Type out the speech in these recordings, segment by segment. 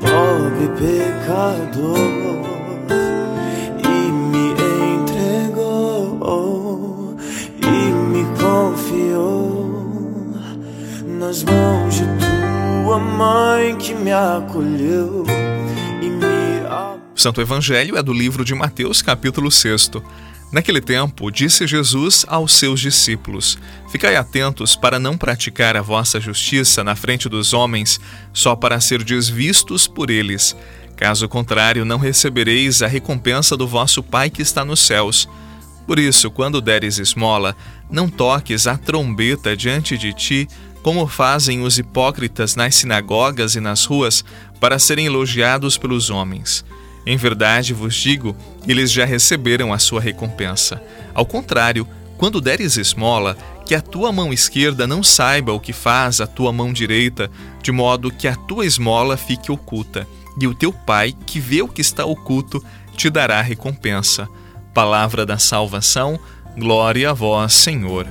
pobre pecador e me entregou e me confiou nas mãos de tua mãe que me acolheu e me Santo Evangelho é do livro de Mateus, capítulo 6. Naquele tempo, disse Jesus aos seus discípulos: Ficai atentos para não praticar a vossa justiça na frente dos homens, só para ser desvistos por eles. Caso contrário, não recebereis a recompensa do vosso Pai que está nos céus. Por isso, quando deres esmola, não toques a trombeta diante de ti, como fazem os hipócritas nas sinagogas e nas ruas, para serem elogiados pelos homens. Em verdade vos digo, eles já receberam a sua recompensa. Ao contrário, quando deres esmola, que a tua mão esquerda não saiba o que faz a tua mão direita, de modo que a tua esmola fique oculta, e o teu pai, que vê o que está oculto, te dará recompensa. Palavra da salvação, glória a vós, Senhor.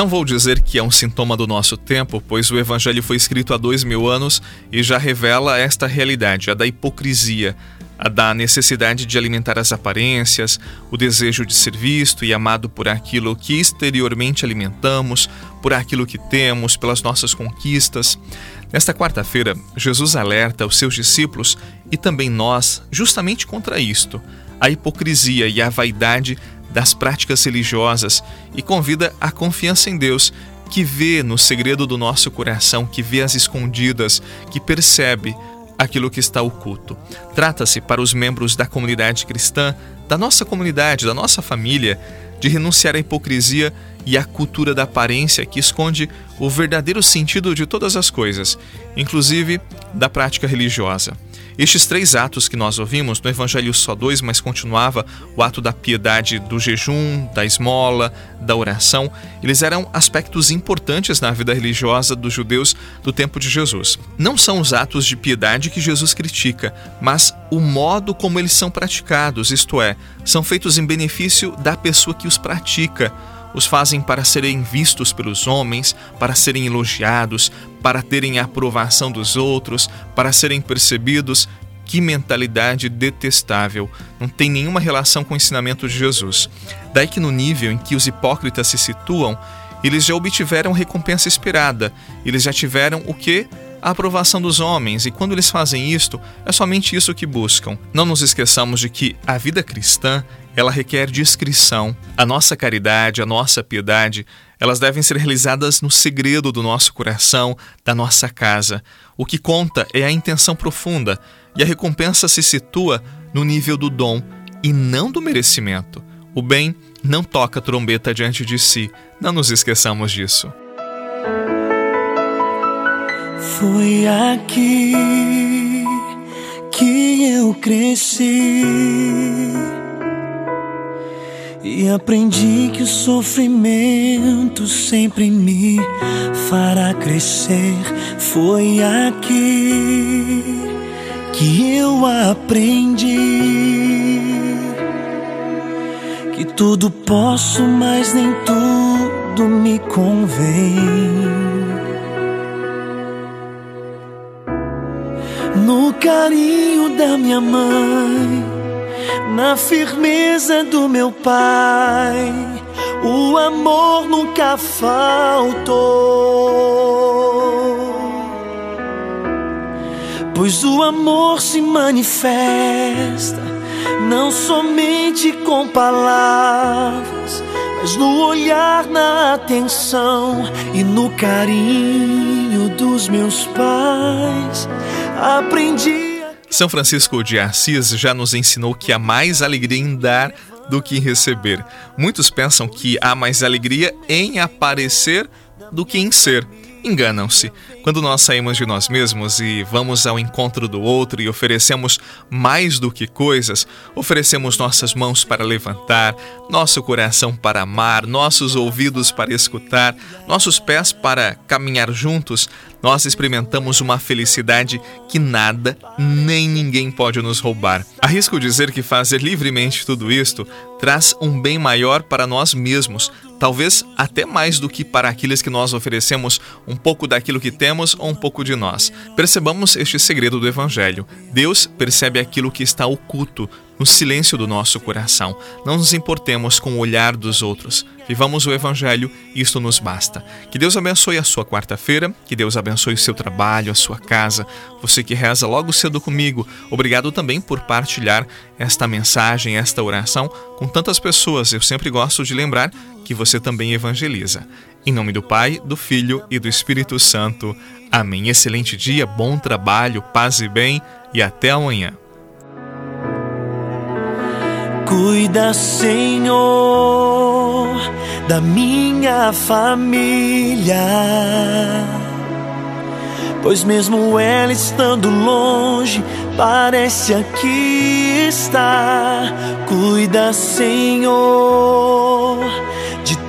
Não vou dizer que é um sintoma do nosso tempo, pois o Evangelho foi escrito há dois mil anos e já revela esta realidade, a da hipocrisia, a da necessidade de alimentar as aparências, o desejo de ser visto e amado por aquilo que exteriormente alimentamos, por aquilo que temos, pelas nossas conquistas. Nesta quarta-feira, Jesus alerta os seus discípulos e também nós justamente contra isto, a hipocrisia e a vaidade das práticas religiosas e convida a confiança em Deus, que vê no segredo do nosso coração, que vê as escondidas, que percebe aquilo que está oculto. Trata-se para os membros da comunidade cristã, da nossa comunidade, da nossa família, de renunciar à hipocrisia e à cultura da aparência que esconde o verdadeiro sentido de todas as coisas, inclusive da prática religiosa. Estes três atos que nós ouvimos, no Evangelho só dois, mas continuava o ato da piedade do jejum, da esmola, da oração, eles eram aspectos importantes na vida religiosa dos judeus do tempo de Jesus. Não são os atos de piedade que Jesus critica, mas o modo como eles são praticados, isto é, são feitos em benefício da pessoa que os pratica os fazem para serem vistos pelos homens, para serem elogiados, para terem a aprovação dos outros, para serem percebidos. Que mentalidade detestável! Não tem nenhuma relação com o ensinamento de Jesus. Daí que no nível em que os hipócritas se situam, eles já obtiveram recompensa esperada. Eles já tiveram o que? A aprovação dos homens, e quando eles fazem isto, é somente isso que buscam. Não nos esqueçamos de que a vida cristã ela requer discrição. A nossa caridade, a nossa piedade, elas devem ser realizadas no segredo do nosso coração, da nossa casa. O que conta é a intenção profunda, e a recompensa se situa no nível do dom e não do merecimento. O bem não toca trombeta diante de si, não nos esqueçamos disso. Foi aqui que eu cresci e aprendi que o sofrimento sempre me fará crescer. Foi aqui que eu aprendi que tudo posso, mas nem tudo me convém. No carinho da minha mãe na firmeza do meu Pai, o amor nunca faltou. Pois o amor se manifesta não somente com palavras, mas no olhar, na atenção e no carinho dos meus pais. Aprendi. São Francisco de Assis já nos ensinou que há mais alegria em dar do que em receber. Muitos pensam que há mais alegria em aparecer do que em ser. Enganam-se. Quando nós saímos de nós mesmos e vamos ao encontro do outro e oferecemos mais do que coisas, oferecemos nossas mãos para levantar, nosso coração para amar, nossos ouvidos para escutar, nossos pés para caminhar juntos, nós experimentamos uma felicidade que nada nem ninguém pode nos roubar. Arrisco dizer que fazer livremente tudo isto traz um bem maior para nós mesmos, talvez até mais do que para aqueles que nós oferecemos um pouco daquilo que temos ou um pouco de nós. Percebamos este segredo do Evangelho. Deus percebe aquilo que está oculto no silêncio do nosso coração. Não nos importemos com o olhar dos outros. Vivamos o Evangelho e isto nos basta. Que Deus abençoe a sua quarta-feira, que Deus abençoe o seu trabalho, a sua casa. Você que reza logo cedo comigo, obrigado também por partilhar esta mensagem, esta oração com tantas pessoas. Eu sempre gosto de lembrar que você também evangeliza. Em nome do Pai, do Filho e do Espírito Santo. Amém. Excelente dia, bom trabalho, paz e bem e até amanhã. Cuida, Senhor, da minha família. Pois mesmo ela estando longe, parece aqui estar. Cuida, Senhor,